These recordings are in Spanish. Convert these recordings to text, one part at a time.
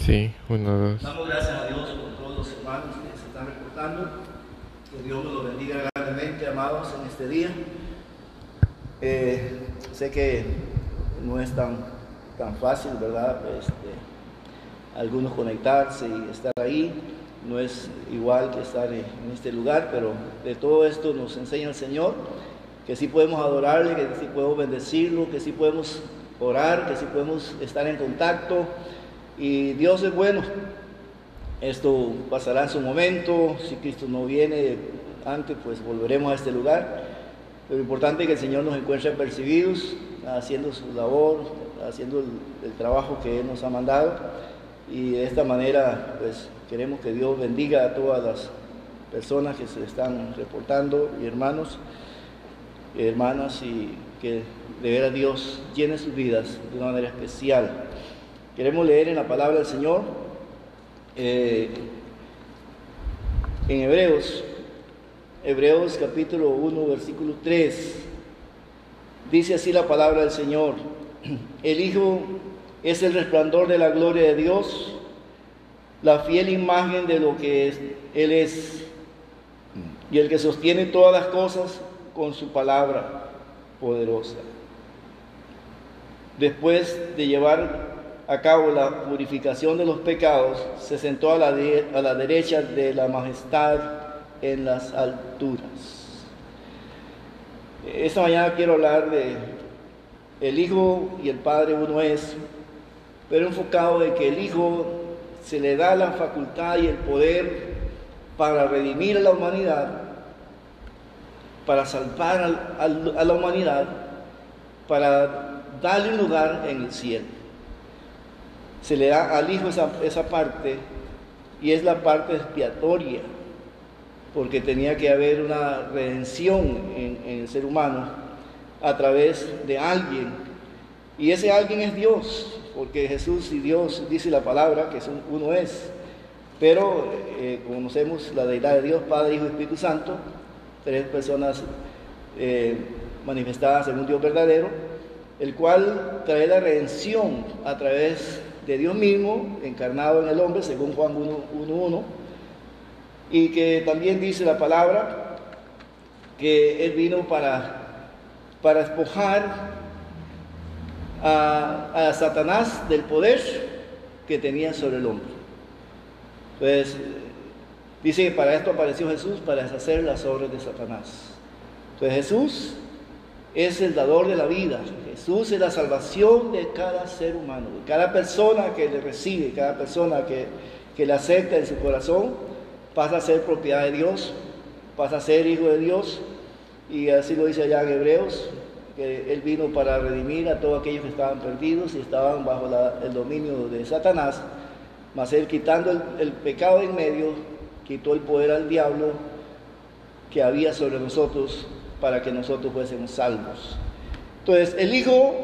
Sí, uno, dos. Damos gracias a Dios por todos los hermanos que se están reportando. Que Dios los bendiga grandemente, amados, en este día. Eh, sé que no es tan, tan fácil, ¿verdad? Este, algunos conectarse y estar ahí. No es igual que estar en este lugar, pero de todo esto nos enseña el Señor que sí podemos adorarle, que sí podemos bendecirlo, que sí podemos orar, que sí podemos estar en contacto. Y Dios es bueno. Esto pasará en su momento. Si Cristo no viene antes, pues volveremos a este lugar. Lo importante es que el Señor nos encuentre percibidos, haciendo su labor, haciendo el, trabajo que Él nos ha mandado. Y de esta manera, pues queremos que Dios bendiga a todas las personas que se están reportando y hermanos, hermanas, y que de ver a Dios llene sus vidas de una manera especial. Queremos leer en la palabra del Señor, eh, en Hebreos, Hebreos capítulo 1, versículo 3. Dice así la palabra del Señor. El Hijo es el resplandor de la gloria de Dios, la fiel imagen de lo que es, Él es, y el que sostiene todas las cosas con su palabra poderosa. Después de llevar a cabo la purificación de los pecados, se sentó a la, a la derecha de la majestad en las alturas. Esta mañana quiero hablar de el Hijo y el Padre uno es, pero enfocado de que el Hijo se le da la facultad y el poder para redimir a la humanidad, para salvar a la humanidad, para darle un lugar en el cielo. Se le da al Hijo esa, esa parte y es la parte expiatoria, porque tenía que haber una redención en, el ser humano a través de alguien. Y ese alguien es Dios, porque Jesús y Dios dice la palabra que uno es. Pero eh, conocemos la deidad de Dios, Padre, Hijo y Espíritu Santo, tres personas eh, manifestadas un Dios verdadero, el cual trae la redención a través de Dios mismo, encarnado en el hombre, según Juan 1.1, y que también dice la palabra que Él vino para, para despojar a, a, Satanás del poder que tenía sobre el hombre. Entonces, dice que para esto apareció Jesús, para deshacer las obras de Satanás. Entonces Jesús es el dador de la vida. Jesús es la salvación de cada ser humano, cada persona que le recibe, cada persona que, que le acepta en su corazón, pasa a ser propiedad de Dios, pasa a ser hijo de Dios. Y así lo dice allá en Hebreos, que Él vino para redimir a todos aquellos que estaban perdidos y estaban bajo el dominio de Satanás, mas Él quitando el, el pecado en medio, quitó el poder al diablo que había sobre nosotros para que nosotros fuésemos salvos. Entonces, el Hijo,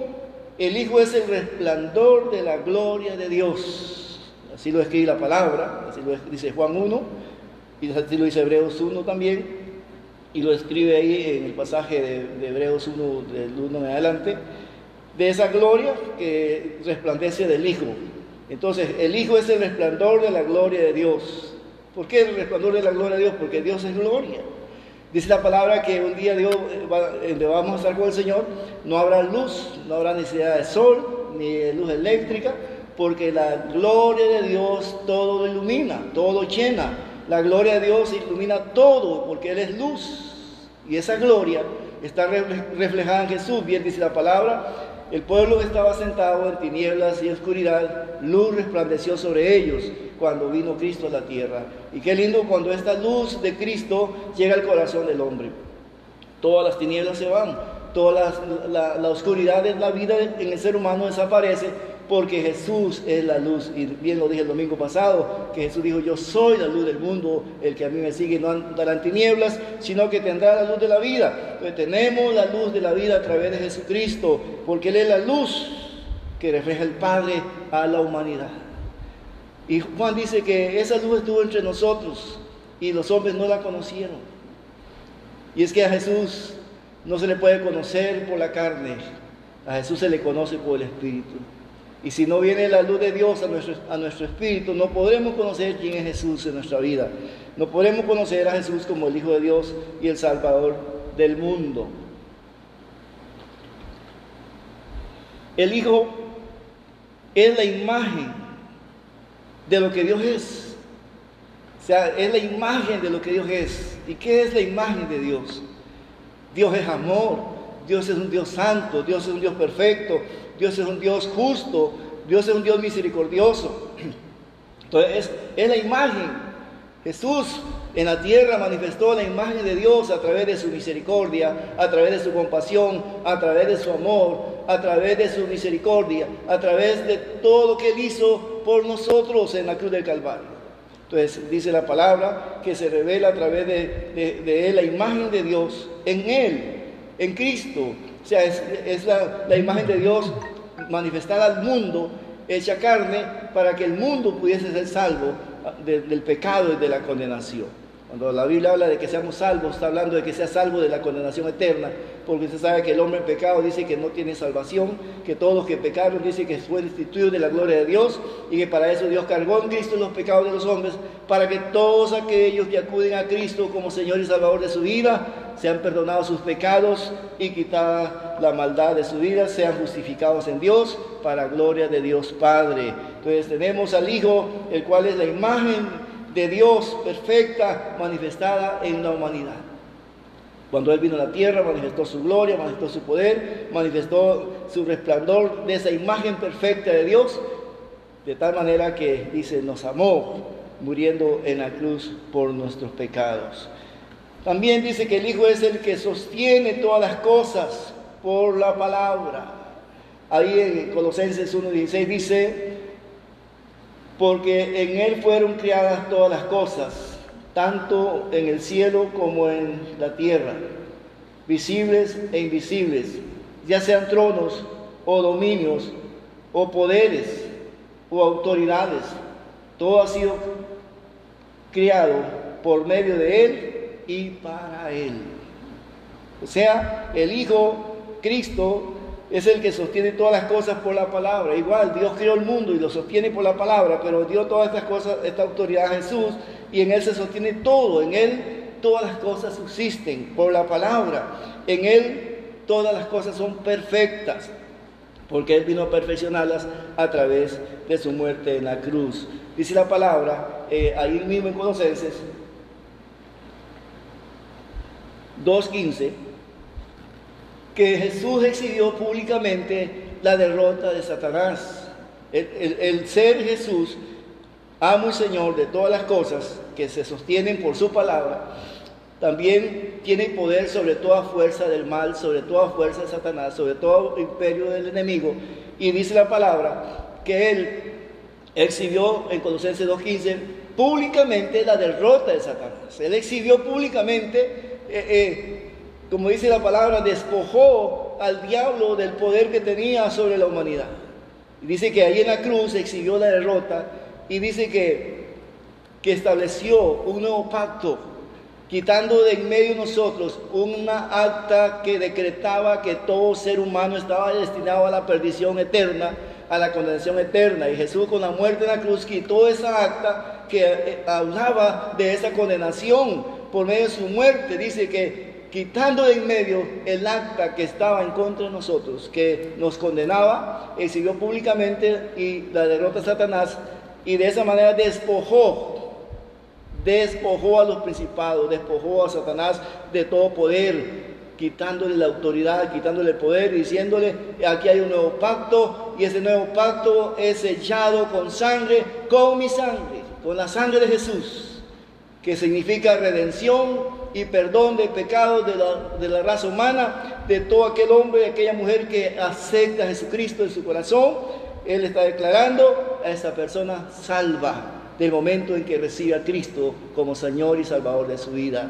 el Hijo es el resplandor de la gloria de Dios. Así lo escribe la palabra, así lo dice Juan 1, y así lo dice Hebreos 1 también y lo escribe ahí en el pasaje de, de, Hebreos 1, del 1 en adelante, de esa gloria que resplandece del Hijo. Entonces, el Hijo es el resplandor de la gloria de Dios. ¿Por qué el resplandor de la gloria de Dios? Porque Dios es gloria. Dice la palabra que un día Dios, vamos a estar con el Señor, no habrá luz, no habrá necesidad de sol, ni de luz eléctrica, porque la gloria de Dios todo ilumina, todo llena. La gloria de Dios ilumina todo, porque Él es luz. Y esa gloria está reflejada en Jesús. Bien dice la palabra, el pueblo estaba sentado en tinieblas y oscuridad, luz resplandeció sobre ellos cuando vino Cristo a la tierra. Y qué lindo cuando esta luz de Cristo llega al corazón del hombre. Todas las tinieblas se van, toda la, oscuridad de la vida en el ser humano desaparece porque Jesús es la luz. Y bien lo dije el domingo pasado, que Jesús dijo, yo soy la luz del mundo, el que a mí me sigue no andará en tinieblas, sino que tendrá la luz de la vida. Entonces tenemos la luz de la vida a través de Jesucristo, porque Él es la luz que refleja el Padre a la humanidad. Y Juan dice que esa luz estuvo entre nosotros y los hombres no la conocieron. Y es que a Jesús no se le puede conocer por la carne, a Jesús se le conoce por el Espíritu. Y si no viene la luz de Dios a nuestro, a nuestro espíritu, no podremos conocer quién es Jesús en nuestra vida. No podremos conocer a Jesús como el Hijo de Dios y el Salvador del mundo. El Hijo es la imagen de lo que Dios es. O sea, es la imagen de lo que Dios es. ¿Y qué es la imagen de Dios? Dios es amor, Dios es un Dios santo, Dios es un Dios perfecto, Dios es un Dios justo, Dios es un Dios misericordioso. Entonces, es, la imagen. Jesús en la tierra manifestó la imagen de Dios a través de su misericordia, a través de su compasión, a través de su amor, a través de su misericordia, a través de todo lo que Él hizo por nosotros en la cruz del Calvario. Entonces dice la palabra que se revela a través de, Él la imagen de Dios en Él, en Cristo. O sea, es, la, imagen de Dios manifestada al mundo, hecha carne, para que el mundo pudiese ser salvo del pecado y de la condenación. Cuando la Biblia habla de que seamos salvos, está hablando de que sea salvo de la condenación eterna, porque usted sabe que el hombre en pecado dice que no tiene salvación, que todos los que pecaron dice que fue destituido de la gloria de Dios y que para eso Dios cargó en Cristo los pecados de los hombres, para que todos aquellos que acuden a Cristo como Señor y Salvador de su vida sean perdonados sus pecados y quitada la maldad de su vida, sean justificados en Dios para gloria de Dios Padre. Entonces tenemos al Hijo, el cual es la imagen de Dios perfecta manifestada en la humanidad. Cuando Él vino a la tierra, manifestó su gloria, manifestó su poder, manifestó su resplandor de esa imagen perfecta de Dios, de tal manera que dice, nos amó muriendo en la cruz por nuestros pecados. También dice que el Hijo es el que sostiene todas las cosas por la palabra. Ahí en Colosenses 1.16 dice, porque en Él fueron criadas todas las cosas, tanto en el cielo como en la tierra, visibles e invisibles, ya sean tronos o dominios o poderes o autoridades, todo ha sido criado por medio de Él y para Él. O sea, el Hijo Cristo es el que sostiene todas las cosas por la palabra. Igual, Dios creó el mundo y lo sostiene por la palabra, pero dio todas estas cosas, esta autoridad a Jesús y en Él se sostiene todo. En Él todas las cosas subsisten por la palabra. En Él todas las cosas son perfectas, porque Él vino a perfeccionarlas a través de su muerte en la cruz. Dice la palabra, eh, ahí mismo en Colosenses 2.15 que Jesús exhibió públicamente la derrota de Satanás. El, ser Jesús, amo y Señor de todas las cosas que se sostienen por su palabra, también tiene poder sobre toda fuerza del mal, sobre toda fuerza de Satanás, sobre todo imperio del enemigo. Y dice la palabra que él exhibió en Colosenses 2.15 públicamente la derrota de Satanás. Él exhibió públicamente eh, eh, como dice la palabra, despojó al diablo del poder que tenía sobre la humanidad. Dice que ahí en la cruz exhibió la derrota y dice que, que estableció un nuevo pacto, quitando de en medio de nosotros una acta que decretaba que todo ser humano estaba destinado a la perdición eterna, a la condenación eterna. Y Jesús con la muerte en la cruz quitó esa acta que eh, hablaba de esa condenación por medio de su muerte. Dice que quitando de en medio el acta que estaba en contra de nosotros, que nos condenaba, exhibió públicamente y la derrota de Satanás y de esa manera despojó, despojó a los principados, despojó a Satanás de todo poder, quitándole la autoridad, quitándole el poder, diciéndole, aquí hay un nuevo pacto y ese nuevo pacto es sellado con sangre, con mi sangre, con la sangre de Jesús, que significa redención, y perdón de pecados de la, de la raza humana, de todo aquel hombre y aquella mujer que acepta a Jesucristo en su corazón. Él está declarando a esa persona salva del momento en que recibe a Cristo como Señor y Salvador de su vida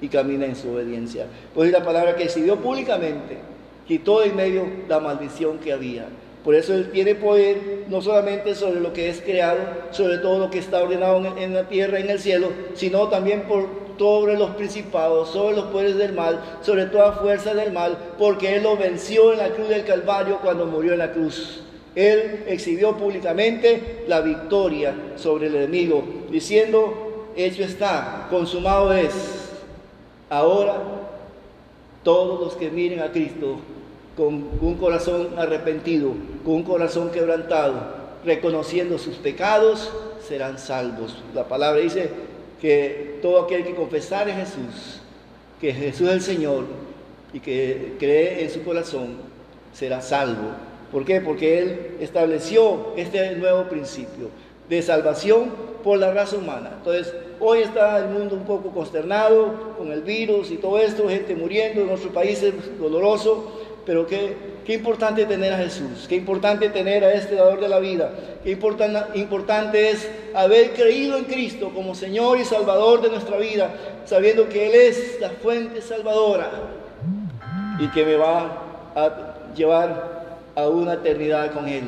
y camina en su obediencia. Pues la palabra que exhibió públicamente, quitó de en medio la maldición que había. Por eso Él tiene poder no solamente sobre lo que es creado, sobre todo lo que está ordenado en, la tierra, en el cielo, sino también por sobre los principados, sobre los poderes del mal, sobre toda fuerza del mal, porque Él lo venció en la cruz del Calvario cuando murió en la cruz. Él exhibió públicamente la victoria sobre el enemigo, diciendo, hecho está, consumado es. Ahora, todos los que miren a Cristo con un corazón arrepentido, con un corazón quebrantado, reconociendo sus pecados, serán salvos. La palabra dice que todo aquel que confesare a Jesús, que Jesús es el Señor y que cree en su corazón, será salvo. ¿Por qué? Porque Él estableció este nuevo principio de salvación por la raza humana. Entonces, hoy está el mundo un poco consternado con el virus y todo esto, gente muriendo en nuestros países, doloroso, pero qué, qué importante tener a Jesús, qué importante tener a este dador de la vida, qué importante es haber creído en Cristo como Señor y Salvador de nuestra vida, sabiendo que Él es la fuente salvadora y que me va a llevar a una eternidad con Él.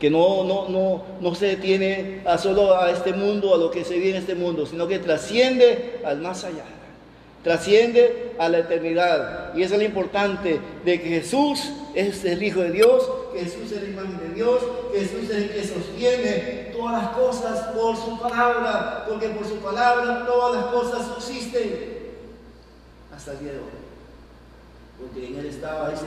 Que no, no, no, no se detiene a solo a este mundo, a lo que se vive en este mundo, sino que trasciende al más allá trasciende a la eternidad. Y eso es lo importante de que Jesús es el Hijo de Dios, Jesús es la imagen de Dios, Jesús es el que sostiene todas las cosas por su palabra, porque por su palabra todas las cosas subsisten hasta el día de hoy. Porque en Él estaba, dice,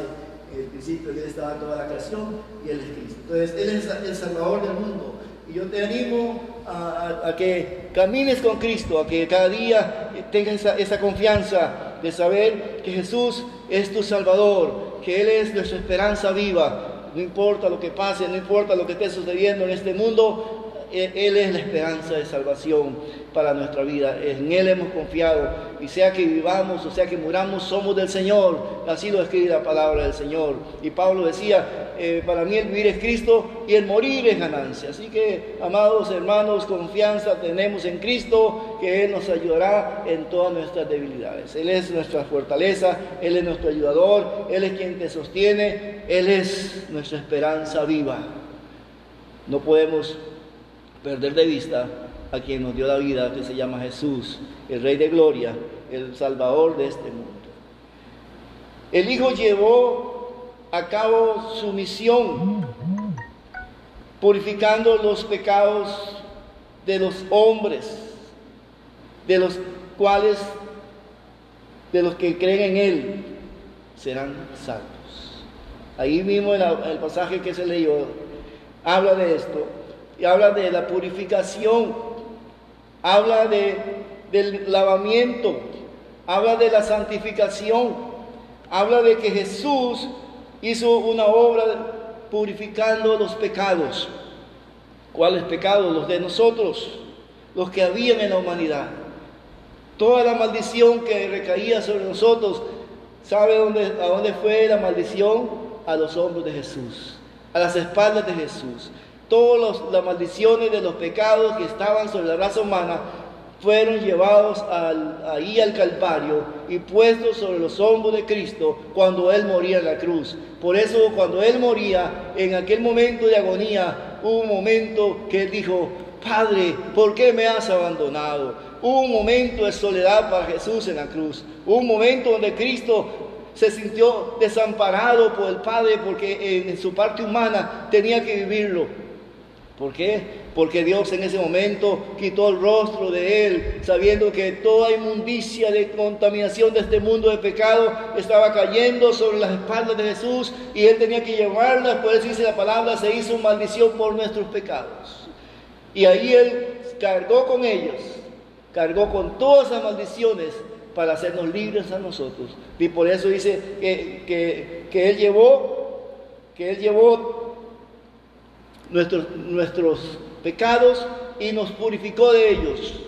en el principio Él estaba toda la creación y Él es Cristo. Entonces, Él es el Salvador del mundo. Y yo te animo a, que camines con Cristo, a que cada día tengas esa confianza de saber que Jesús es tu Salvador, que Él es nuestra esperanza viva. No importa lo que pase, no importa lo que esté sucediendo en este mundo, él es la esperanza de salvación para nuestra vida. En Él hemos confiado. Y sea que vivamos o sea que muramos, somos del Señor. Así lo escribe la palabra del Señor. Y Pablo decía, eh, para mí el vivir es Cristo y el morir es ganancia. Así que, amados hermanos, confianza tenemos en Cristo, que Él nos ayudará en todas nuestras debilidades. Él es nuestra fortaleza, Él es nuestro ayudador, Él es quien te sostiene, Él es nuestra esperanza viva. No podemos perder de vista a quien nos dio la vida, que se llama Jesús, el Rey de Gloria, el Salvador de este mundo. El Hijo llevó a cabo su misión, purificando los pecados de los hombres, de los cuales, de los que creen en Él, serán salvos. Ahí mismo el, el pasaje que se leyó habla de esto y habla de la purificación, habla de, del lavamiento, habla de la santificación, habla de que Jesús hizo una obra purificando los pecados. ¿Cuáles pecados? Los de nosotros, los que habían en la humanidad. Toda la maldición que recaía sobre nosotros, ¿sabe dónde, a dónde fue la maldición? A los hombros de Jesús, a las espaldas de Jesús. Todas las maldiciones de los pecados que estaban sobre la raza humana fueron llevados ahí al Calvario y puestos sobre los hombros de Cristo cuando Él moría en la cruz. Por eso cuando Él moría, en aquel momento de agonía, hubo un momento que Él dijo, Padre, ¿por qué me has abandonado? Hubo un momento de soledad para Jesús en la cruz. Un momento donde Cristo se sintió desamparado por el Padre porque en su parte humana tenía que vivirlo. ¿Por qué? Porque Dios en ese momento quitó el rostro de él, sabiendo que toda inmundicia de contaminación de este mundo de pecado estaba cayendo sobre las espaldas de Jesús y él tenía que llevarlas, por eso dice la palabra, se hizo maldición por nuestros pecados. Y ahí él cargó con ellos, cargó con todas esas maldiciones para hacernos libres a nosotros. Y por eso dice que, que, que él llevó, que él llevó nuestros, nuestros pecados y nos purificó de ellos.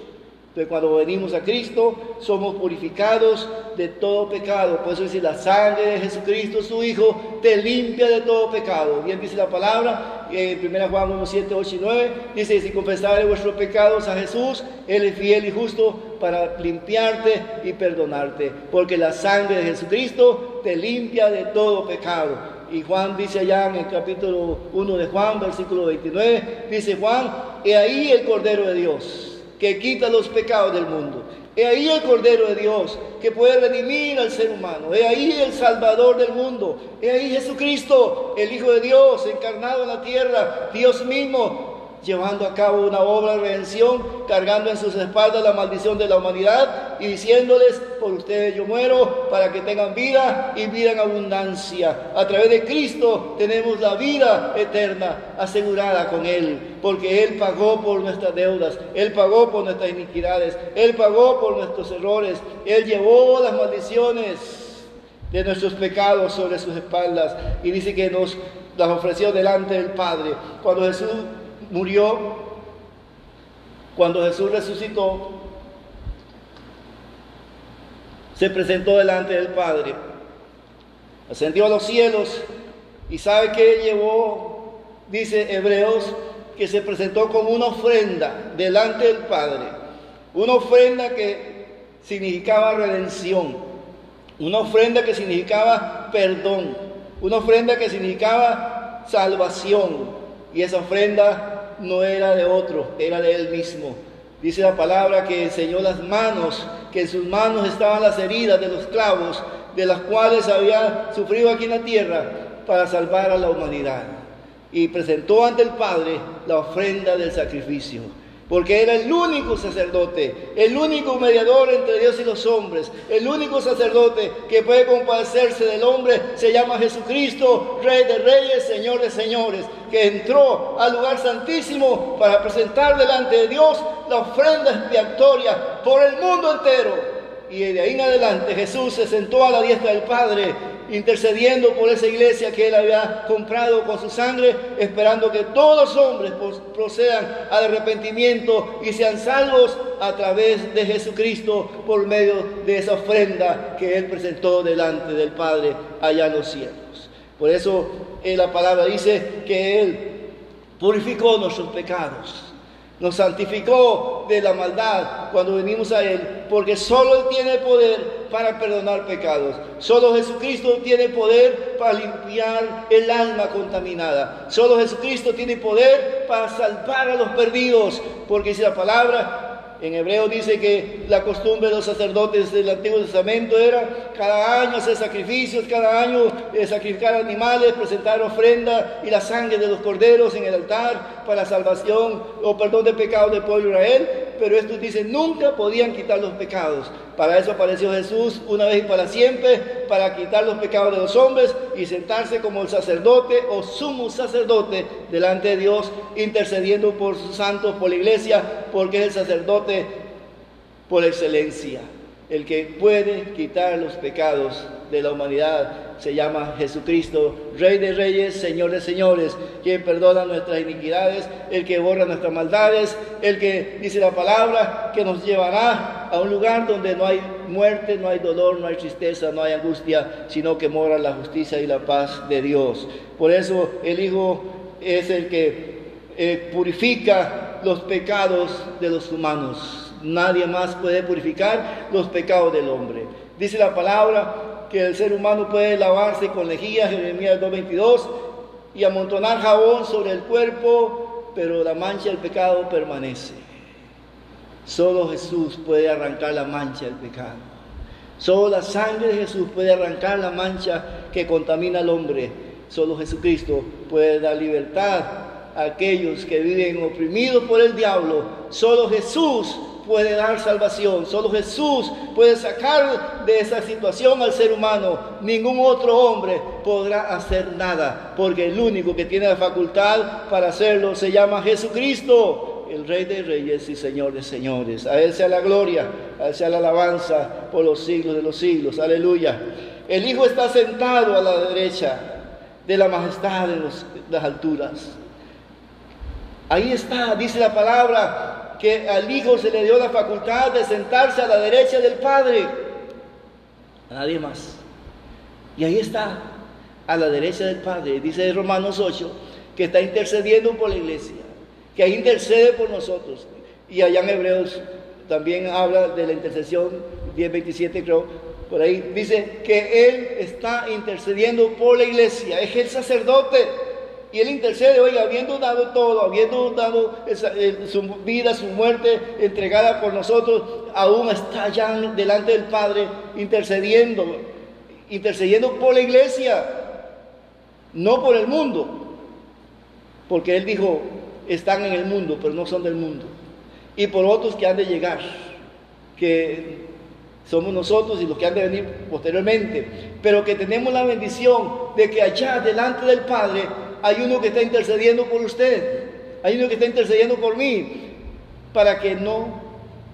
Entonces cuando venimos a Cristo somos purificados de todo pecado. Por eso la sangre de Jesucristo, su Hijo, te limpia de todo pecado. Bien dice la palabra en 1 Juan 1, 7, 8 y 9. Dice, si confesare vuestros pecados a Jesús, Él es fiel y justo para limpiarte y perdonarte. Porque la sangre de Jesucristo te limpia de todo pecado. Y Juan dice allá en el capítulo 1 de Juan, versículo 29, dice Juan, he ahí el Cordero de Dios, que quita los pecados del mundo. He ahí el Cordero de Dios que puede redimir al ser humano. He ahí el Salvador del mundo. He ahí Jesucristo, el Hijo de Dios, encarnado en la tierra, Dios mismo, llevando a cabo una obra de redención, cargando en sus espaldas la maldición de la humanidad y diciéndoles, por ustedes yo muero, para que tengan vida y vida en abundancia. A través de Cristo tenemos la vida eterna asegurada con Él, porque Él pagó por nuestras deudas, Él pagó por nuestras iniquidades, Él pagó por nuestros errores, Él llevó las maldiciones de nuestros pecados sobre sus espaldas y dice que nos las ofreció delante del Padre. Cuando Jesús murió, cuando Jesús resucitó, se presentó delante del Padre, ascendió a los cielos y sabe que llevó, dice Hebreos, que se presentó como una ofrenda delante del Padre, una ofrenda que significaba redención, una ofrenda que significaba perdón, una ofrenda que significaba salvación, y esa ofrenda no era de otro, era de él mismo. Dice la palabra que enseñó las manos, que en sus manos estaban las heridas de los clavos, de las cuales había sufrido aquí en la tierra para salvar a la humanidad. Y presentó ante el Padre la ofrenda del sacrificio porque era el único sacerdote, el único mediador entre Dios y los hombres, el único sacerdote que puede compadecerse del hombre, se llama Jesucristo, Rey de Reyes, Señor de Señores, que entró al lugar santísimo para presentar delante de Dios la ofrenda expiatoria por el mundo entero. Y de ahí en adelante Jesús se sentó a la diestra del Padre intercediendo por esa iglesia que él había comprado con su sangre, esperando que todos los hombres procedan al arrepentimiento y sean salvos a través de Jesucristo por medio de esa ofrenda que él presentó delante del Padre allá en los cielos. Por eso eh, la palabra dice que él purificó nuestros pecados nos santificó de la maldad cuando venimos a Él, porque solo Él tiene poder para perdonar pecados. Solo Jesucristo tiene poder para limpiar el alma contaminada. Solo Jesucristo tiene poder para salvar a los perdidos, porque si la palabra en hebreo dice que la costumbre de los sacerdotes del Antiguo Testamento era cada año hacer sacrificios, cada año eh, sacrificar animales, presentar ofrenda y la sangre de los corderos en el altar para salvación o perdón de pecados del pueblo de Israel. Pero estos dicen nunca podían quitar los pecados. Para eso apareció Jesús una vez y para siempre, para quitar los pecados de los hombres y sentarse como el sacerdote o sumo sacerdote delante de Dios, intercediendo por sus santos, por la iglesia, porque es el sacerdote por excelencia, el que puede quitar los pecados de la humanidad se llama Jesucristo, Rey de Reyes, Señor de Señores, quien perdona nuestras iniquidades, el que borra nuestras maldades, el que dice la palabra, que nos llevará a un lugar donde no hay muerte, no hay dolor, no hay tristeza, no hay angustia, sino que mora la justicia y la paz de Dios. Por eso el Hijo es el que eh, purifica los pecados de los humanos. Nadie más puede purificar los pecados del hombre. Dice la palabra que el ser humano puede lavarse con lejía, Jeremías 2.22, y amontonar jabón sobre el cuerpo, pero la mancha del pecado permanece. Solo Jesús puede arrancar la mancha del pecado. Solo la sangre de Jesús puede arrancar la mancha que contamina al hombre. Solo Jesucristo puede dar libertad a aquellos que viven oprimidos por el diablo. Solo Jesús puede dar salvación. Solo Jesús puede sacar de esa situación al ser humano. Ningún otro hombre podrá hacer nada, porque el único que tiene la facultad para hacerlo se llama Jesucristo, el Rey de Reyes y Señor de Señores. A Él sea la gloria, a Él sea la alabanza por los siglos de los siglos. Aleluya. El Hijo está sentado a la derecha de la majestad de las alturas. Ahí está, dice la palabra, que al Hijo se le dio la facultad de sentarse a la derecha del Padre. A nadie más. Y ahí está, a la derecha del Padre. Dice Romanos 8, que está intercediendo por la iglesia, que ahí intercede por nosotros. Y allá en Hebreos también habla de la intercesión, 10.27 creo, por ahí dice que Él está intercediendo por la iglesia, es el sacerdote y Él intercede, oiga, habiendo dado todo, habiendo dado eh, su vida, su muerte entregada por nosotros, aún está allá delante del Padre intercediendo, intercediendo por la iglesia, no por el mundo, porque Él dijo, están en el mundo, pero no son del mundo, y por otros que han de llegar, que somos nosotros y los que han de venir posteriormente, pero que tenemos la bendición de que allá delante del Padre hay uno que está intercediendo por usted, hay uno que está intercediendo por mí, para que no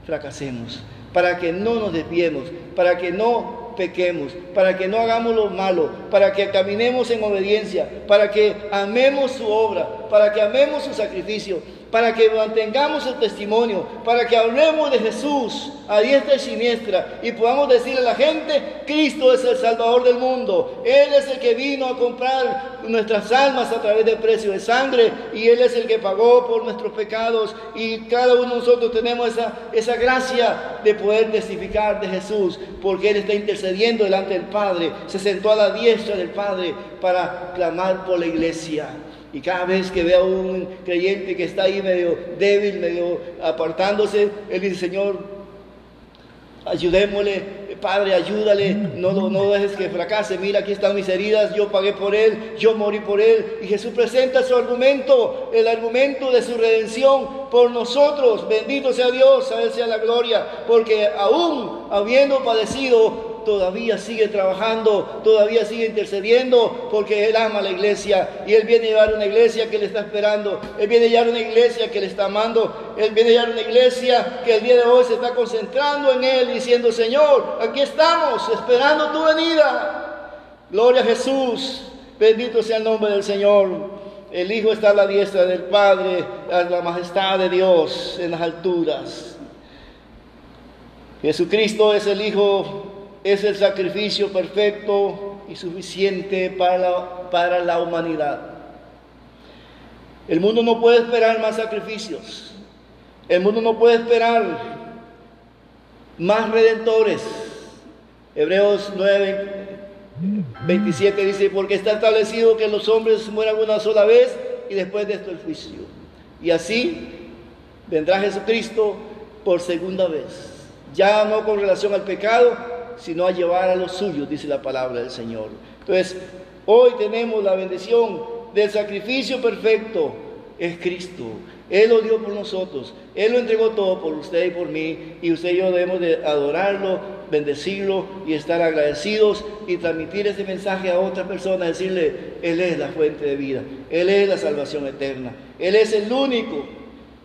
fracasemos, para que no nos desviemos, para que no pequemos, para que no hagamos lo malo, para que caminemos en obediencia, para que amemos su obra, para que amemos su sacrificio, para que mantengamos el testimonio, para que hablemos de Jesús a diestra y siniestra y podamos decirle a la gente, Cristo es el Salvador del mundo, Él es el que vino a comprar nuestras almas a través del precio de sangre y Él es el que pagó por nuestros pecados. Y cada uno de nosotros tenemos esa, esa gracia de poder testificar de Jesús porque Él está intercediendo delante del Padre, se sentó a la diestra del Padre para clamar por la iglesia. Y cada vez que vea a un creyente que está ahí medio débil, medio apartándose, él dice, Señor, ayudémosle, Padre, ayúdale, no, no dejes que fracase, mira, aquí están mis heridas, yo pagué por él, yo morí por él. Y Jesús presenta su argumento, el argumento de su redención por nosotros. Bendito sea Dios, a Él sea la gloria, porque aún habiendo padecido, todavía sigue trabajando, todavía sigue intercediendo, porque Él ama a la iglesia y Él viene a llevar una iglesia que le está esperando, Él viene a llevar una iglesia que le está amando, Él viene a llevar una iglesia que el día de hoy se está concentrando en Él, diciendo, Señor, aquí estamos, esperando tu venida. Gloria a Jesús, bendito sea el nombre del Señor. El Hijo está a la diestra del Padre, a la majestad de Dios en las alturas. Jesucristo es el Hijo es el sacrificio perfecto y suficiente para la, para la humanidad. El mundo no puede esperar más sacrificios. El mundo no puede esperar más redentores. Hebreos 9, 27 dice, porque está establecido que los hombres mueran una sola vez y después de esto el juicio. Y así vendrá Jesucristo por segunda vez. Ya no con relación al pecado, sino a llevar a los suyos, dice la palabra del Señor. Entonces, hoy tenemos la bendición del sacrificio perfecto, es Cristo. Él lo dio por nosotros, Él lo entregó todo por usted y por mí, y usted y yo debemos de adorarlo, bendecirlo y estar agradecidos y transmitir ese mensaje a otra persona, decirle, Él es la fuente de vida, Él es la salvación eterna, Él es el único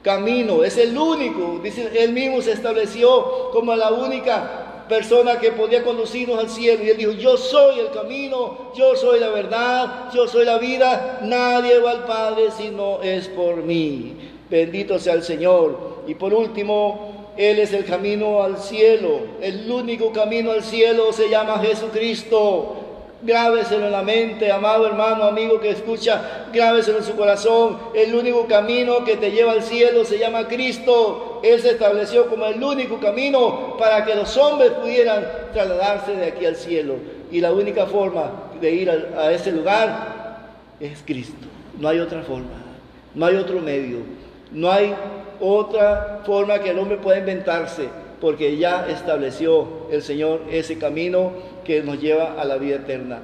camino, es el único, dice, Él mismo se estableció como la única persona que podía conducirnos al cielo. Y él dijo, yo soy el camino, yo soy la verdad, yo soy la vida. Nadie va al Padre si no es por mí. Bendito sea el Señor. Y por último, Él es el camino al cielo. El único camino al cielo se llama Jesucristo. Grábeselo en la mente, amado hermano, amigo que escucha, grábeselo en su corazón. El único camino que te lleva al cielo se llama Cristo. Él se estableció como el único camino para que los hombres pudieran trasladarse de aquí al cielo. Y la única forma de ir a, ese lugar es Cristo. No hay otra forma, no hay otro medio, no hay otra forma que el hombre pueda inventarse, porque ya estableció el Señor ese camino que nos lleva a la vida eterna.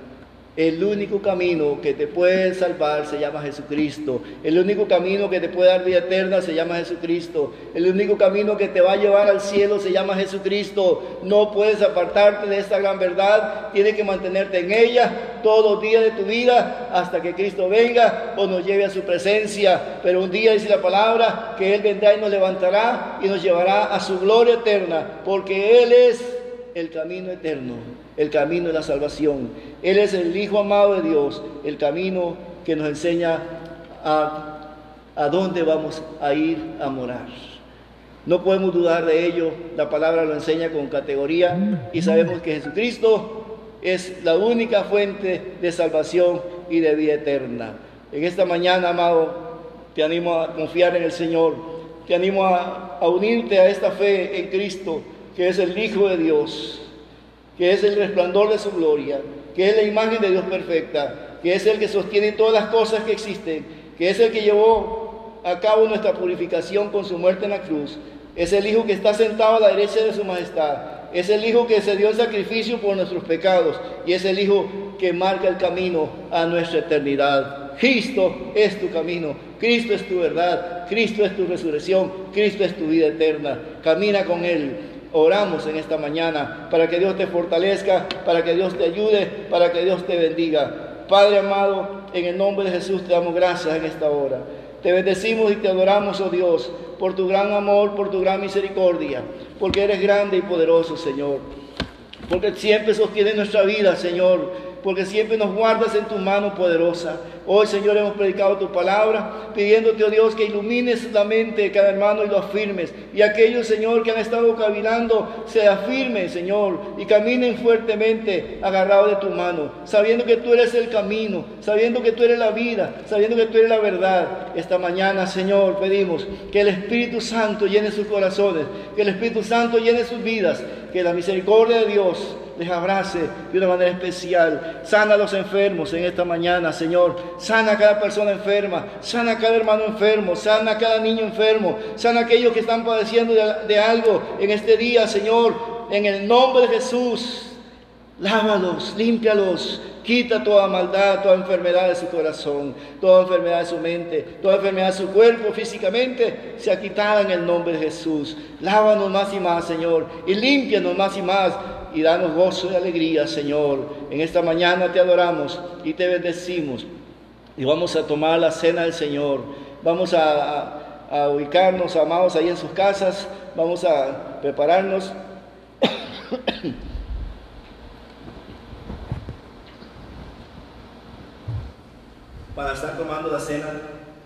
El único camino que te puede salvar se llama Jesucristo. El único camino que te puede dar vida eterna se llama Jesucristo. El único camino que te va a llevar al cielo se llama Jesucristo. No puedes apartarte de esta gran verdad. Tienes que mantenerte en ella todos los días de tu vida hasta que Cristo venga o nos lleve a su presencia. Pero un día dice la palabra que Él vendrá y nos levantará y nos llevará a su gloria eterna porque Él es el camino eterno, el camino de la salvación. Él es el Hijo amado de Dios, el camino que nos enseña a, a dónde vamos a ir a morar. No podemos dudar de ello, la palabra lo enseña con categoría y sabemos que Jesucristo es la única fuente de salvación y de vida eterna. En esta mañana, amado, te animo a confiar en el Señor, te animo a, a unirte a esta fe en Cristo que es el Hijo de Dios, que es el resplandor de su gloria, que es la imagen de Dios perfecta, que es el que sostiene todas las cosas que existen, que es el que llevó a cabo nuestra purificación con su muerte en la cruz, es el Hijo que está sentado a la derecha de su majestad, es el Hijo que se dio el sacrificio por nuestros pecados y es el Hijo que marca el camino a nuestra eternidad. Cristo es tu camino, Cristo es tu verdad, Cristo es tu resurrección, Cristo es tu vida eterna. Camina con Él. Oramos en esta mañana para que Dios te fortalezca, para que Dios te ayude, para que Dios te bendiga. Padre amado, en el nombre de Jesús te damos gracias en esta hora. Te bendecimos y te adoramos, oh Dios, por tu gran amor, por tu gran misericordia, porque eres grande y poderoso, Señor. Porque siempre sostiene nuestra vida, Señor, porque siempre nos guardas en tu mano poderosa. Hoy, Señor, hemos predicado tu palabra, pidiéndote, oh Dios, que ilumines la mente de cada hermano y lo afirmes. Y aquellos, Señor, que han estado cavilando, se afirmen, Señor, y caminen fuertemente agarrados de tu mano, sabiendo que tú eres el camino, sabiendo que tú eres la vida, sabiendo que tú eres la verdad. Esta mañana, Señor, pedimos que el Espíritu Santo llene sus corazones, que el Espíritu Santo llene sus vidas, que la misericordia de Dios les abrace de una manera especial. Sana a los enfermos en esta mañana, Señor. Sana a cada persona enferma, sana a cada hermano enfermo, sana a cada niño enfermo, sana a aquellos que están padeciendo de, algo en este día, Señor. En el nombre de Jesús, lávalos, límpialos, Quita toda maldad, toda enfermedad de su corazón, toda enfermedad de su mente, toda enfermedad de su cuerpo físicamente, sea quitada en el nombre de Jesús. Lávanos más y más, Señor, y límpianos más y más y danos gozo y alegría, Señor. En esta mañana te adoramos y te bendecimos. Y vamos a tomar la cena del Señor. Vamos a, ubicarnos, amados, ahí en sus casas. Vamos a prepararnos. para estar tomando la cena